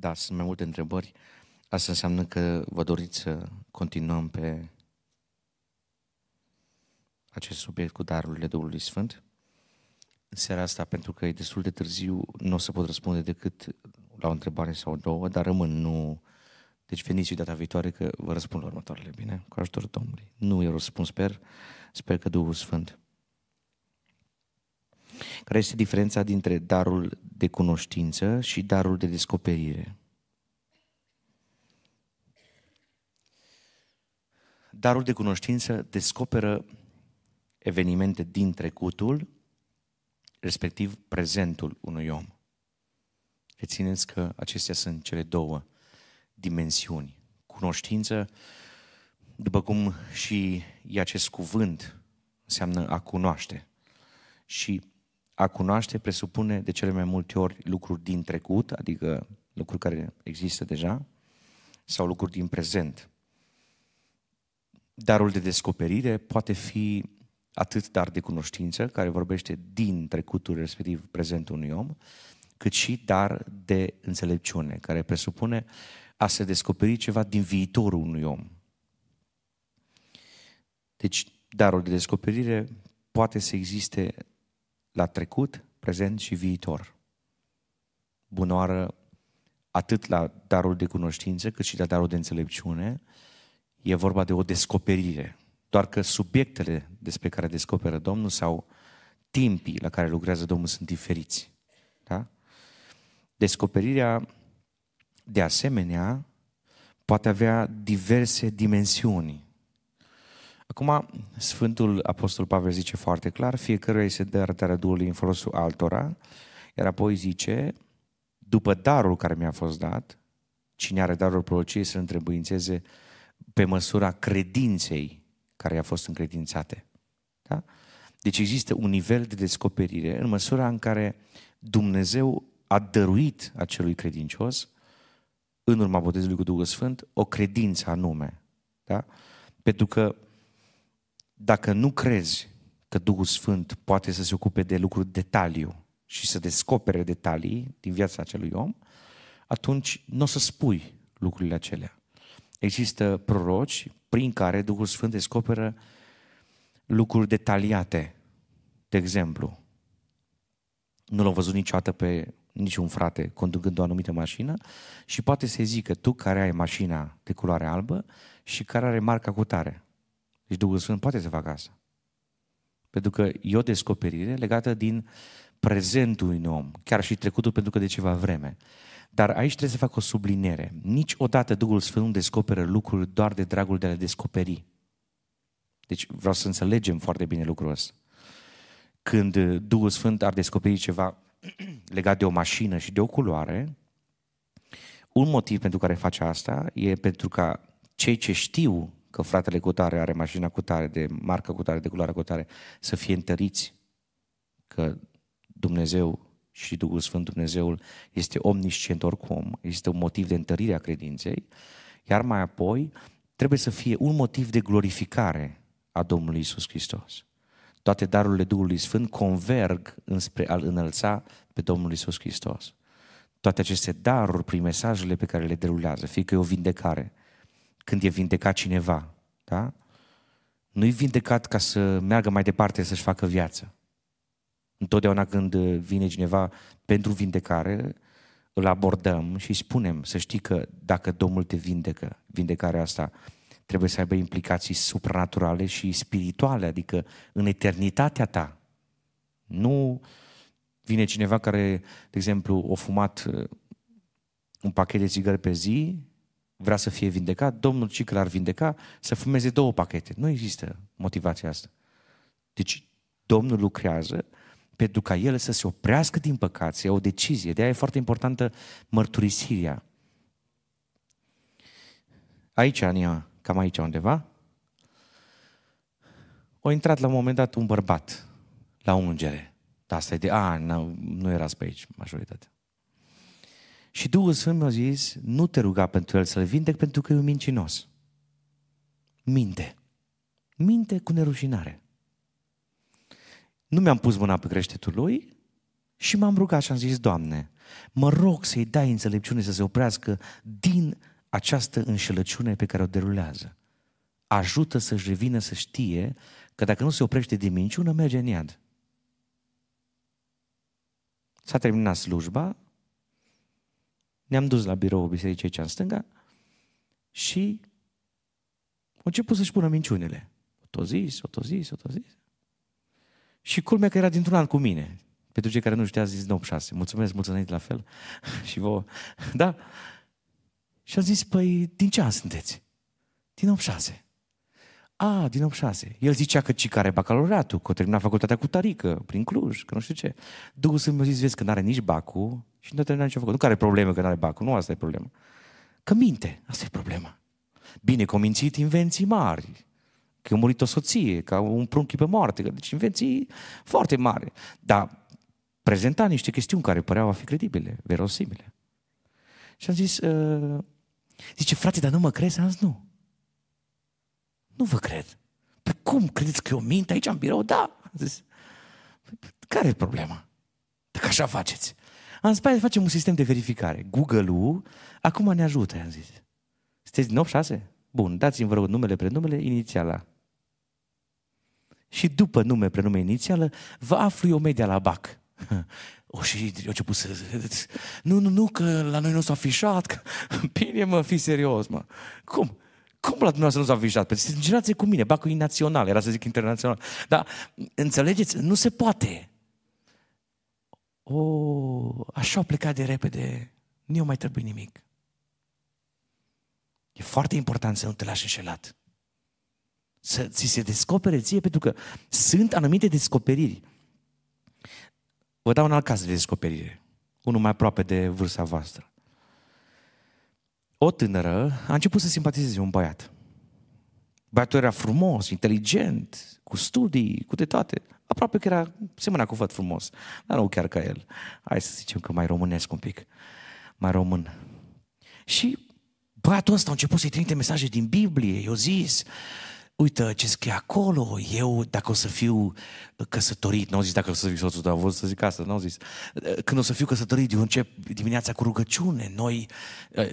Da, sunt mai multe întrebări. Asta înseamnă că vă doriți să continuăm pe acest subiect cu darurile Duhului Sfânt. În seara asta, pentru că e destul de târziu, nu o să pot răspunde decât la o întrebare sau două, dar rămân, nu... Deci veniți data viitoare că vă răspund la următoarele, bine? Cu ajutorul Domnului. Nu eu răspund, sper. Sper că Duhul Sfânt. Care este diferența dintre darul de cunoștință și darul de descoperire? Darul de cunoștință descoperă evenimente din trecutul, respectiv prezentul unui om. Rețineți că acestea sunt cele două dimensiuni. Cunoștință, după cum și e acest cuvânt, înseamnă a cunoaște. Și a cunoaște presupune de cele mai multe ori lucruri din trecut, adică lucruri care există deja, sau lucruri din prezent. Darul de descoperire poate fi atât dar de cunoștință, care vorbește din trecutul, respectiv prezentul unui om, cât și dar de înțelepciune, care presupune a se descoperi ceva din viitorul unui om. Deci, darul de descoperire poate să existe la trecut, prezent și viitor. Bunoară atât la darul de cunoștință, cât și la darul de înțelepciune, e vorba de o descoperire. Doar că subiectele despre care descoperă Domnul sau timpii la care lucrează Domnul sunt diferiți. Da? Descoperirea, de asemenea, poate avea diverse dimensiuni. Acum, Sfântul Apostol Pavel zice foarte clar, fiecare îi se dă arătarea Duhului în folosul altora, iar apoi zice, după darul care mi-a fost dat, cine are darul prorociei să întrebuințeze pe măsura credinței care i-a fost încredințate. Da? Deci există un nivel de descoperire în măsura în care Dumnezeu a dăruit acelui credincios, în urma botezului cu Duhul Sfânt, o credință anume. Da? Pentru că dacă nu crezi că Duhul Sfânt poate să se ocupe de lucruri detaliu și să descopere detalii din viața acelui om, atunci nu o să spui lucrurile acelea. Există proroci prin care Duhul Sfânt descoperă lucruri detaliate. De exemplu, nu l-au văzut niciodată pe niciun frate conducând o anumită mașină și poate să zică tu care ai mașina de culoare albă și care are marca cu tare. Deci Duhul Sfânt poate să facă asta. Pentru că e o descoperire legată din prezentul unui om, chiar și trecutul pentru că de ceva vreme. Dar aici trebuie să fac o subliniere. Niciodată Duhul Sfânt nu descoperă lucruri doar de dragul de a le descoperi. Deci vreau să înțelegem foarte bine lucrul ăsta. Când Duhul Sfânt ar descoperi ceva legat de o mașină și de o culoare, un motiv pentru care face asta e pentru ca cei ce știu că fratele cu tare are mașina cu tare, de marcă cu tare, de culoare cu tare, să fie întăriți că Dumnezeu și Duhul Sfânt Dumnezeul este omniscient oricum, este un motiv de întărire a credinței, iar mai apoi trebuie să fie un motiv de glorificare a Domnului Isus Hristos. Toate darurile Duhului Sfânt converg înspre a-L înălța pe Domnul Isus Hristos. Toate aceste daruri prin mesajele pe care le derulează, fie că e o vindecare, când e vindecat cineva, da? Nu-i vindecat ca să meargă mai departe să-și facă viață. Întotdeauna când vine cineva pentru vindecare, îl abordăm și spunem să știi că dacă Domnul te vindecă, vindecarea asta trebuie să aibă implicații supranaturale și spirituale, adică în eternitatea ta. Nu vine cineva care, de exemplu, a fumat uh, un pachet de țigări pe zi, vrea să fie vindecat, Domnul ci că l-ar vindeca, să fumeze două pachete. Nu există motivația asta. Deci Domnul lucrează pentru ca el să se oprească din păcat, să ia o decizie. De aia e foarte importantă mărturisirea. Aici, Ania, cam aici undeva, a intrat la un moment dat un bărbat la ungere. Asta e de ani, nu, nu erați pe aici majoritatea. Și Duhul Sfânt mi-a zis, nu te ruga pentru el să-l vindec pentru că e un mincinos. Minte. Minte cu nerușinare. Nu mi-am pus mâna pe creștetul lui, Și m-am rugat și am zis, Doamne, mă rog să-i dai înțelepciune să se oprească din această înșelăciune pe care o derulează. Ajută să-și revină să știe că dacă nu se oprește din minciună, merge în iad. S-a terminat slujba, ne-am dus la biroul bisericii aici în stânga și a început să-și pună minciunile. O tot zis, o tot zis, o tot zis. Și culmea că era dintr-un an cu mine. Pentru cei care nu știați, zis 96. Mulțumesc, mulțumesc la fel. și vouă. Da? Și am zis, păi, din ce an sunteți? Din 86. A, din 86. El zicea că ci care bacalaureatul, că a terminat facultatea cu tarică, prin Cluj, că nu știu ce. Duhul să mi-a zis, vezi că n-are nici bacul și nu a terminat nicio făcut. Nu care problemă că n-are bacul, nu asta e problema. Că minte, asta e problema. Bine, că mințit invenții mari, că a murit o soție, că un prunchi pe moarte, deci invenții foarte mari. Dar prezenta niște chestiuni care păreau a fi credibile, verosimile. Și am zis, uh, zice, frate, dar nu mă crezi? Am zis, nu. Nu vă cred. Păi cum? Credeți că eu mint aici în birou? Da. Am zis, care e problema? Dacă așa faceți. Am zis, hai facem un sistem de verificare. Google-ul acum ne ajută, am zis. Sunteți din 86? Bun, dați-mi vă rog numele, prenumele, inițiala. Și după nume, prenume, inițială, vă aflu eu media la BAC. O, și eu început să... Nu, nu, nu, că la noi nu s-a afișat. Că... Bine, mă, fi serios, mă. Cum? Cum la dumneavoastră nu s-a afișat? Păi sunteți în generație cu mine, bacul e național, era să zic internațional. Dar, înțelegeți, nu se poate. O, așa au plecat de repede, nu mai trebuie nimic. E foarte important să nu te lași înșelat. Să ți se descopere ție, pentru că sunt anumite descoperiri. Vă dau un alt caz de descoperire. Unul mai aproape de vârsta voastră. O tânără a început să simpatizeze un băiat. Băiatul era frumos, inteligent, cu studii, cu de toate. Aproape că era, semăna cu văd frumos, dar nu chiar ca el. Hai să zicem că mai românesc un pic, mai român. Și băiatul ăsta a început să-i trimite mesaje din Biblie, i-a zis, uite ce scrie acolo, eu dacă o să fiu căsătorit, nu au zis dacă o să fiu soțul, dar vreau să zic asta, nu au zis. Când o să fiu căsătorit, eu încep dimineața cu rugăciune, noi,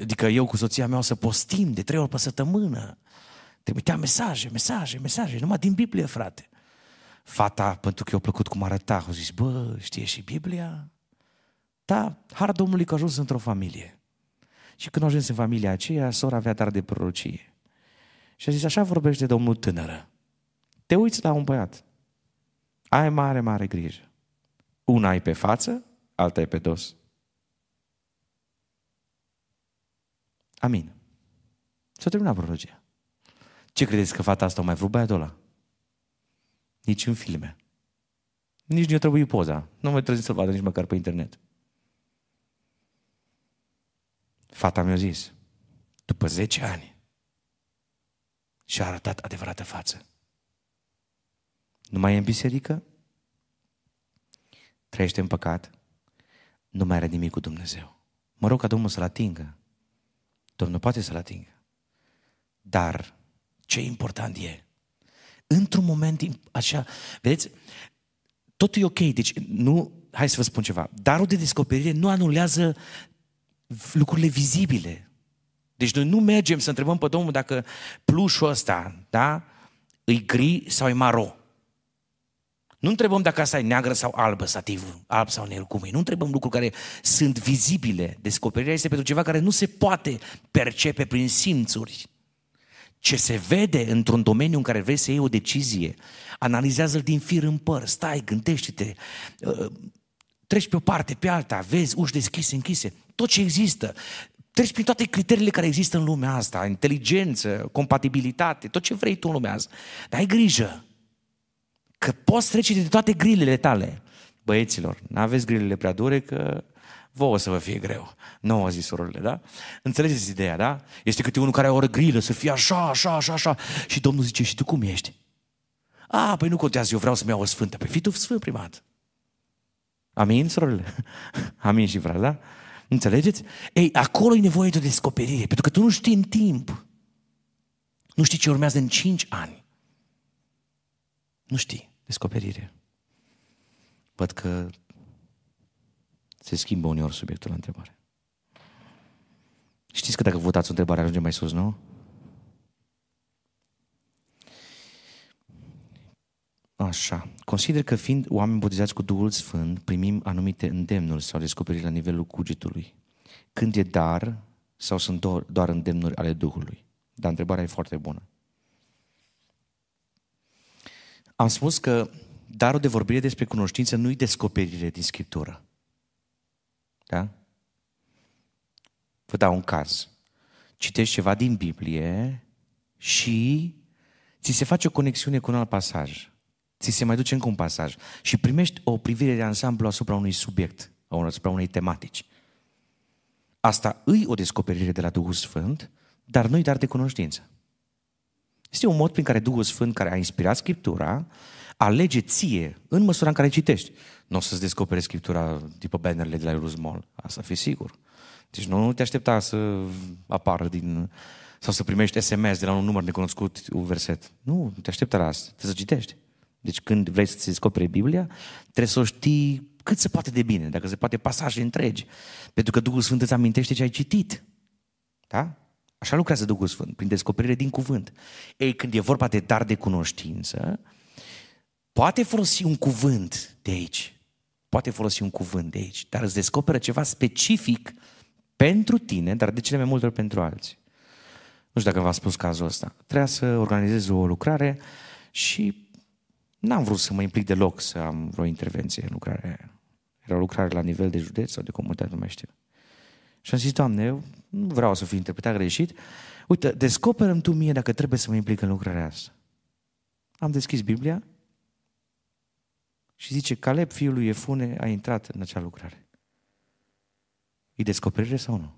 adică eu cu soția mea o să postim de trei ori pe săptămână. Trimitea mesaje, mesaje, mesaje, numai din Biblie, frate. Fata, pentru că i-a plăcut cum arăta, a zis, bă, știe și Biblia? Da, har Domnului că a ajuns într-o familie. Și când a ajuns în familia aceea, sora avea dar de prorocie. Și a zis, așa vorbește Domnul tânără. Te uiți la un băiat. Ai mare, mare grijă. Una e pe față, alta e pe dos. Amin. S-a terminat prorogia. Ce credeți că fata asta o mai vrut băiatul ăla? Nici în filme. Nici nu i-a trebuit poza. Nu mai trebuie să-l vadă nici măcar pe internet. Fata mi-a zis, după 10 ani, și-a arătat adevărată față. Nu mai e în biserică, trăiește în păcat, nu mai are nimic cu Dumnezeu. Mă rog ca Domnul să-l atingă. Domnul poate să-l atingă. Dar ce important e? Într-un moment așa, vedeți, totul e ok, deci nu, hai să vă spun ceva, darul de descoperire nu anulează lucrurile vizibile. Deci noi nu mergem să întrebăm pe Domnul dacă plușul ăsta, da, îi gri sau e maro. Nu întrebăm dacă asta e neagră sau albă, sativul, alb sau negru, cum e. Nu întrebăm lucruri care sunt vizibile. Descoperirea este pentru ceva care nu se poate percepe prin simțuri. Ce se vede într-un domeniu în care vrei să iei o decizie, analizează-l din fir în păr, stai, gândește-te, uh, treci pe o parte, pe alta, vezi uși deschise, închise, tot ce există. Treci prin toate criteriile care există în lumea asta, inteligență, compatibilitate, tot ce vrei tu în lumea asta. Dar ai grijă că poți trece de toate grilele tale. Băieților, n-aveți grilele prea dure că vă o să vă fie greu. Nu au zis surorile, da? Înțelegeți ideea, da? Este câte unul care are o grilă să fie așa, așa, așa, așa. Și Domnul zice, și tu cum ești? A, păi nu contează, eu vreau să-mi iau o sfântă. Păi fii tu sfânt primat. Amin, surorile? Amin și frate, da? Înțelegeți? Ei, acolo e nevoie de o descoperire, pentru că tu nu știi în timp. Nu știi ce urmează în cinci ani. Nu știi descoperire. Văd că Se schimbă uneori subiectul la întrebare. Știți că dacă votați o întrebare ajunge mai sus, nu? Așa. Consider că fiind oameni botezați cu Duhul Sfânt, primim anumite îndemnuri sau descoperiri la nivelul cugetului. Când e dar sau sunt doar, doar îndemnuri ale Duhului? Dar întrebarea e foarte bună. Am spus că darul de vorbire despre cunoștință nu-i descoperire din Scriptură. Da? Vă dau un caz. Citești ceva din Biblie și ți se face o conexiune cu un alt pasaj. Ți se mai duce încă un pasaj și primești o privire de ansamblu asupra unui subiect, asupra unei tematici. Asta îi o descoperire de la Duhul Sfânt, dar nu-i dar de cunoștință. Este un mod prin care Duhul Sfânt, care a inspirat Scriptura, alege ție, în măsura în care citești. Nu o să-ți descoperi Scriptura după bannerele de la Eruzmol, asta fi sigur. Deci nu te aștepta să apară din... sau să primești SMS de la un număr necunoscut un verset. Nu, nu te aștepta la asta, trebuie să citești. Deci când vrei să-ți descoperi Biblia, trebuie să o știi cât se poate de bine, dacă se poate pasaje întregi. Pentru că Duhul Sfânt îți amintește ce ai citit. Da? Așa lucrează Duhul Sfânt, prin descoperire din cuvânt. Ei, când e vorba de dar de cunoștință, poate folosi un cuvânt de aici. Poate folosi un cuvânt de aici, dar îți descoperă ceva specific pentru tine, dar de cele mai multe ori pentru alții. Nu știu dacă v-a spus cazul ăsta. Trebuia să organizez o lucrare și n-am vrut să mă implic deloc să am vreo intervenție în lucrare. Era o lucrare la nivel de județ sau de comunitate, nu mai știu. Și am zis, Doamne, eu nu vreau să fiu interpretat greșit. Uite, descoperă tu mie dacă trebuie să mă implic în lucrarea asta. Am deschis Biblia și zice, Caleb, fiul lui Efune, a intrat în acea lucrare. E descoperire sau nu?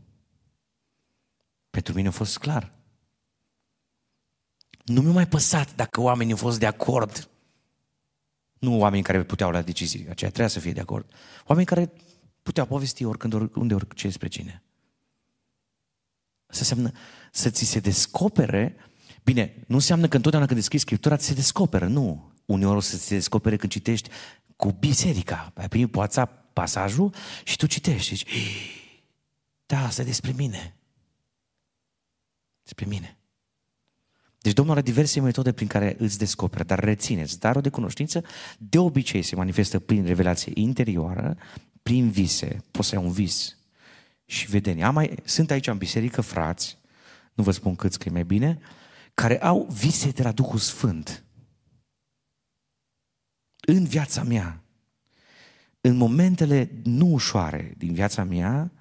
Pentru mine a fost clar. Nu mi-a mai păsat dacă oamenii au fost de acord. Nu oameni care puteau la decizii, aceea trebuia să fie de acord. Oameni care puteau povesti oricând, oriunde, orice despre cine. Asta înseamnă să ți se descopere, bine, nu înseamnă că întotdeauna când deschizi Scriptura ți se descoperă, nu. Uneori o să ți se descopere când citești cu biserica. Ai primit pe WhatsApp pasajul și tu citești și zici, da, asta e despre mine. Despre mine. Deci Domnul are diverse metode prin care îți descoperă, dar rețineți, darul de cunoștință de obicei se manifestă prin revelație interioară, prin vise. Poți să ai un vis și vedeni. Am mai, sunt aici în biserică frați, nu vă spun câți că e mai bine, care au vise de la Duhul Sfânt. În viața mea, în momentele nu ușoare din viața mea,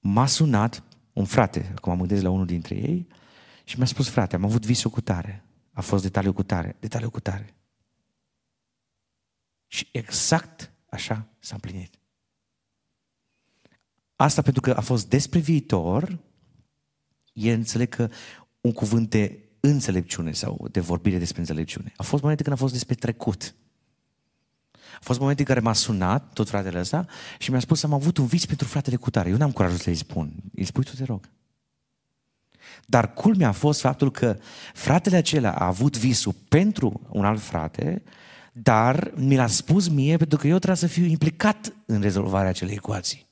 m-a sunat un frate, acum mă gândesc la unul dintre ei, și mi-a spus, frate, am avut visul cu tare. A fost detaliu cu tare, detaliu cu tare. Și exact așa s-a împlinit. Asta pentru că a fost despre viitor, e înțeleg că un cuvânt de înțelepciune sau de vorbire despre înțelepciune. A fost momente când a fost despre trecut. A fost momente în care m-a sunat tot fratele ăsta și mi-a spus am avut un vis pentru fratele cu tare. Eu n-am curajul să-i spun. Îi spui tu, te rog. Dar culmea a fost faptul că fratele acela a avut visul pentru un alt frate, dar mi l-a spus mie pentru că eu trebuie să fiu implicat în rezolvarea acelei ecuații.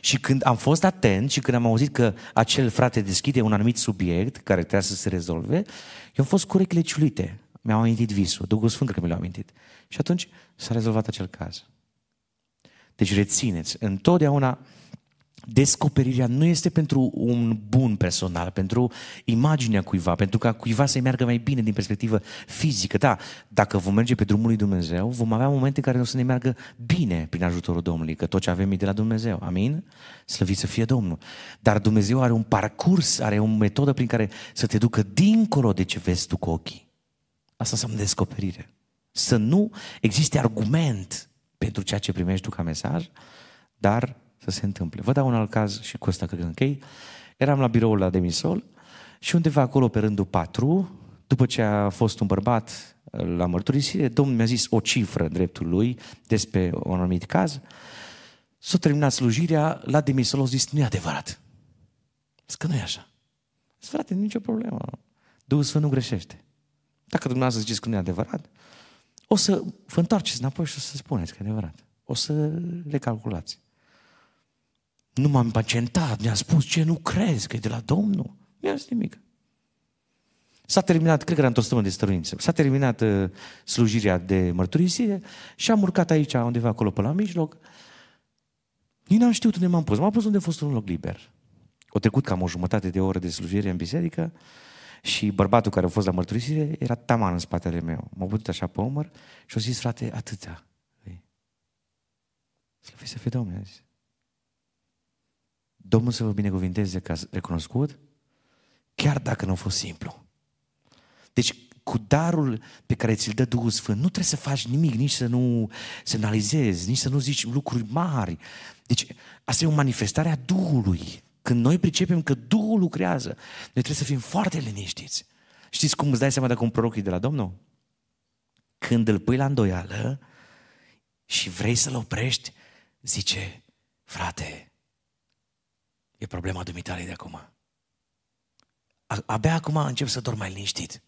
Și când am fost atent și când am auzit că acel frate deschide un anumit subiect care trebuie să se rezolve, eu am fost cu urechile ciulite. Mi-au amintit visul. Duhul Sfânt că mi l-a amintit. Și atunci s-a rezolvat acel caz. Deci rețineți, întotdeauna descoperirea nu este pentru un bun personal, pentru imaginea cuiva, pentru ca cuiva să-i meargă mai bine din perspectivă fizică. Da, dacă vom merge pe drumul lui Dumnezeu, vom avea momente în care o să ne meargă bine prin ajutorul Domnului, că tot ce avem e de la Dumnezeu. Amin? Slăvit să fie Domnul. Dar Dumnezeu are un parcurs, are o metodă prin care să te ducă dincolo de ce vezi tu cu ochii. Asta înseamnă descoperire. Să nu existe argument pentru ceea ce primești tu ca mesaj, dar să se întâmple. Vă dau un alt caz și cu ăsta cred că închei. Eram la biroul la Demisol și undeva acolo pe rândul 4, după ce a fost un bărbat la mărturisire, Domnul mi-a zis o cifră în dreptul lui despre un anumit caz. S-a terminat slujirea, la Demisol au zis, nu e adevărat. Zic că nu e așa. Zic, frate, nicio problemă. Duhul Sfânt nu greșește. Dacă dumneavoastră ziceți că nu e adevărat, o să vă întoarceți înapoi și o să spuneți că e adevărat. O să le calculați. Nu m-am impacientat, mi-a spus ce nu crezi, că e de la Domnul. Nu a zis nimic. S-a terminat, cred că era într-o de stăruință, s-a terminat uh, slujirea de mărturisire și am urcat aici, undeva acolo pe la mijloc. Nici n-am știut unde m-am pus. M-am pus unde a fost un loc liber. O trecut cam o jumătate de oră de slujire în biserică și bărbatul care a fost la mărturisire era taman în spatele meu. M-a putut așa pe umăr și a zis, frate, atâta. Slăvit să fie Domnul, a zis. Domnul să vă binecuvinteze că ați recunoscut, chiar dacă nu a fost simplu. Deci, cu darul pe care ți-l dă Duhul Sfânt, nu trebuie să faci nimic, nici să nu semnalizezi, nici să nu zici lucruri mari. Deci, asta e o manifestare a Duhului. Când noi pricepem că Duhul lucrează, noi trebuie să fim foarte liniștiți. Știți cum îți dai seama dacă un proroc e de la Domnul? Când îl pui la îndoială și vrei să-l oprești, zice, frate, e problema dumitale de acum. Abia acum încep să dorm mai liniștit.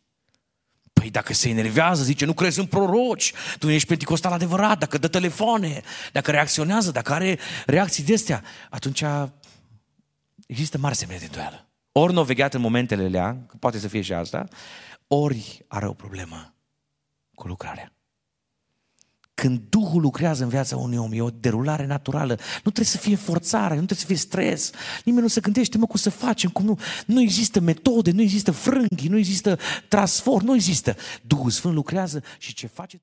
Păi dacă se enervează, zice, nu crezi în proroci, tu ești penticostal adevărat, dacă dă telefoane, dacă reacționează, dacă are reacții de astea, atunci există mari semne de îndoială. Ori nu vegheat în momentele alea, că poate să fie și asta, ori are o problemă cu lucrarea. Când Duhul lucrează în viața unui om, e o derulare naturală. Nu trebuie să fie forțare, nu trebuie să fie stres. Nimeni nu se gândește, mă, cum să facem, cum nu. Nu există metode, nu există frânghi, nu există transform, nu există. Duhul Sfânt lucrează și ce face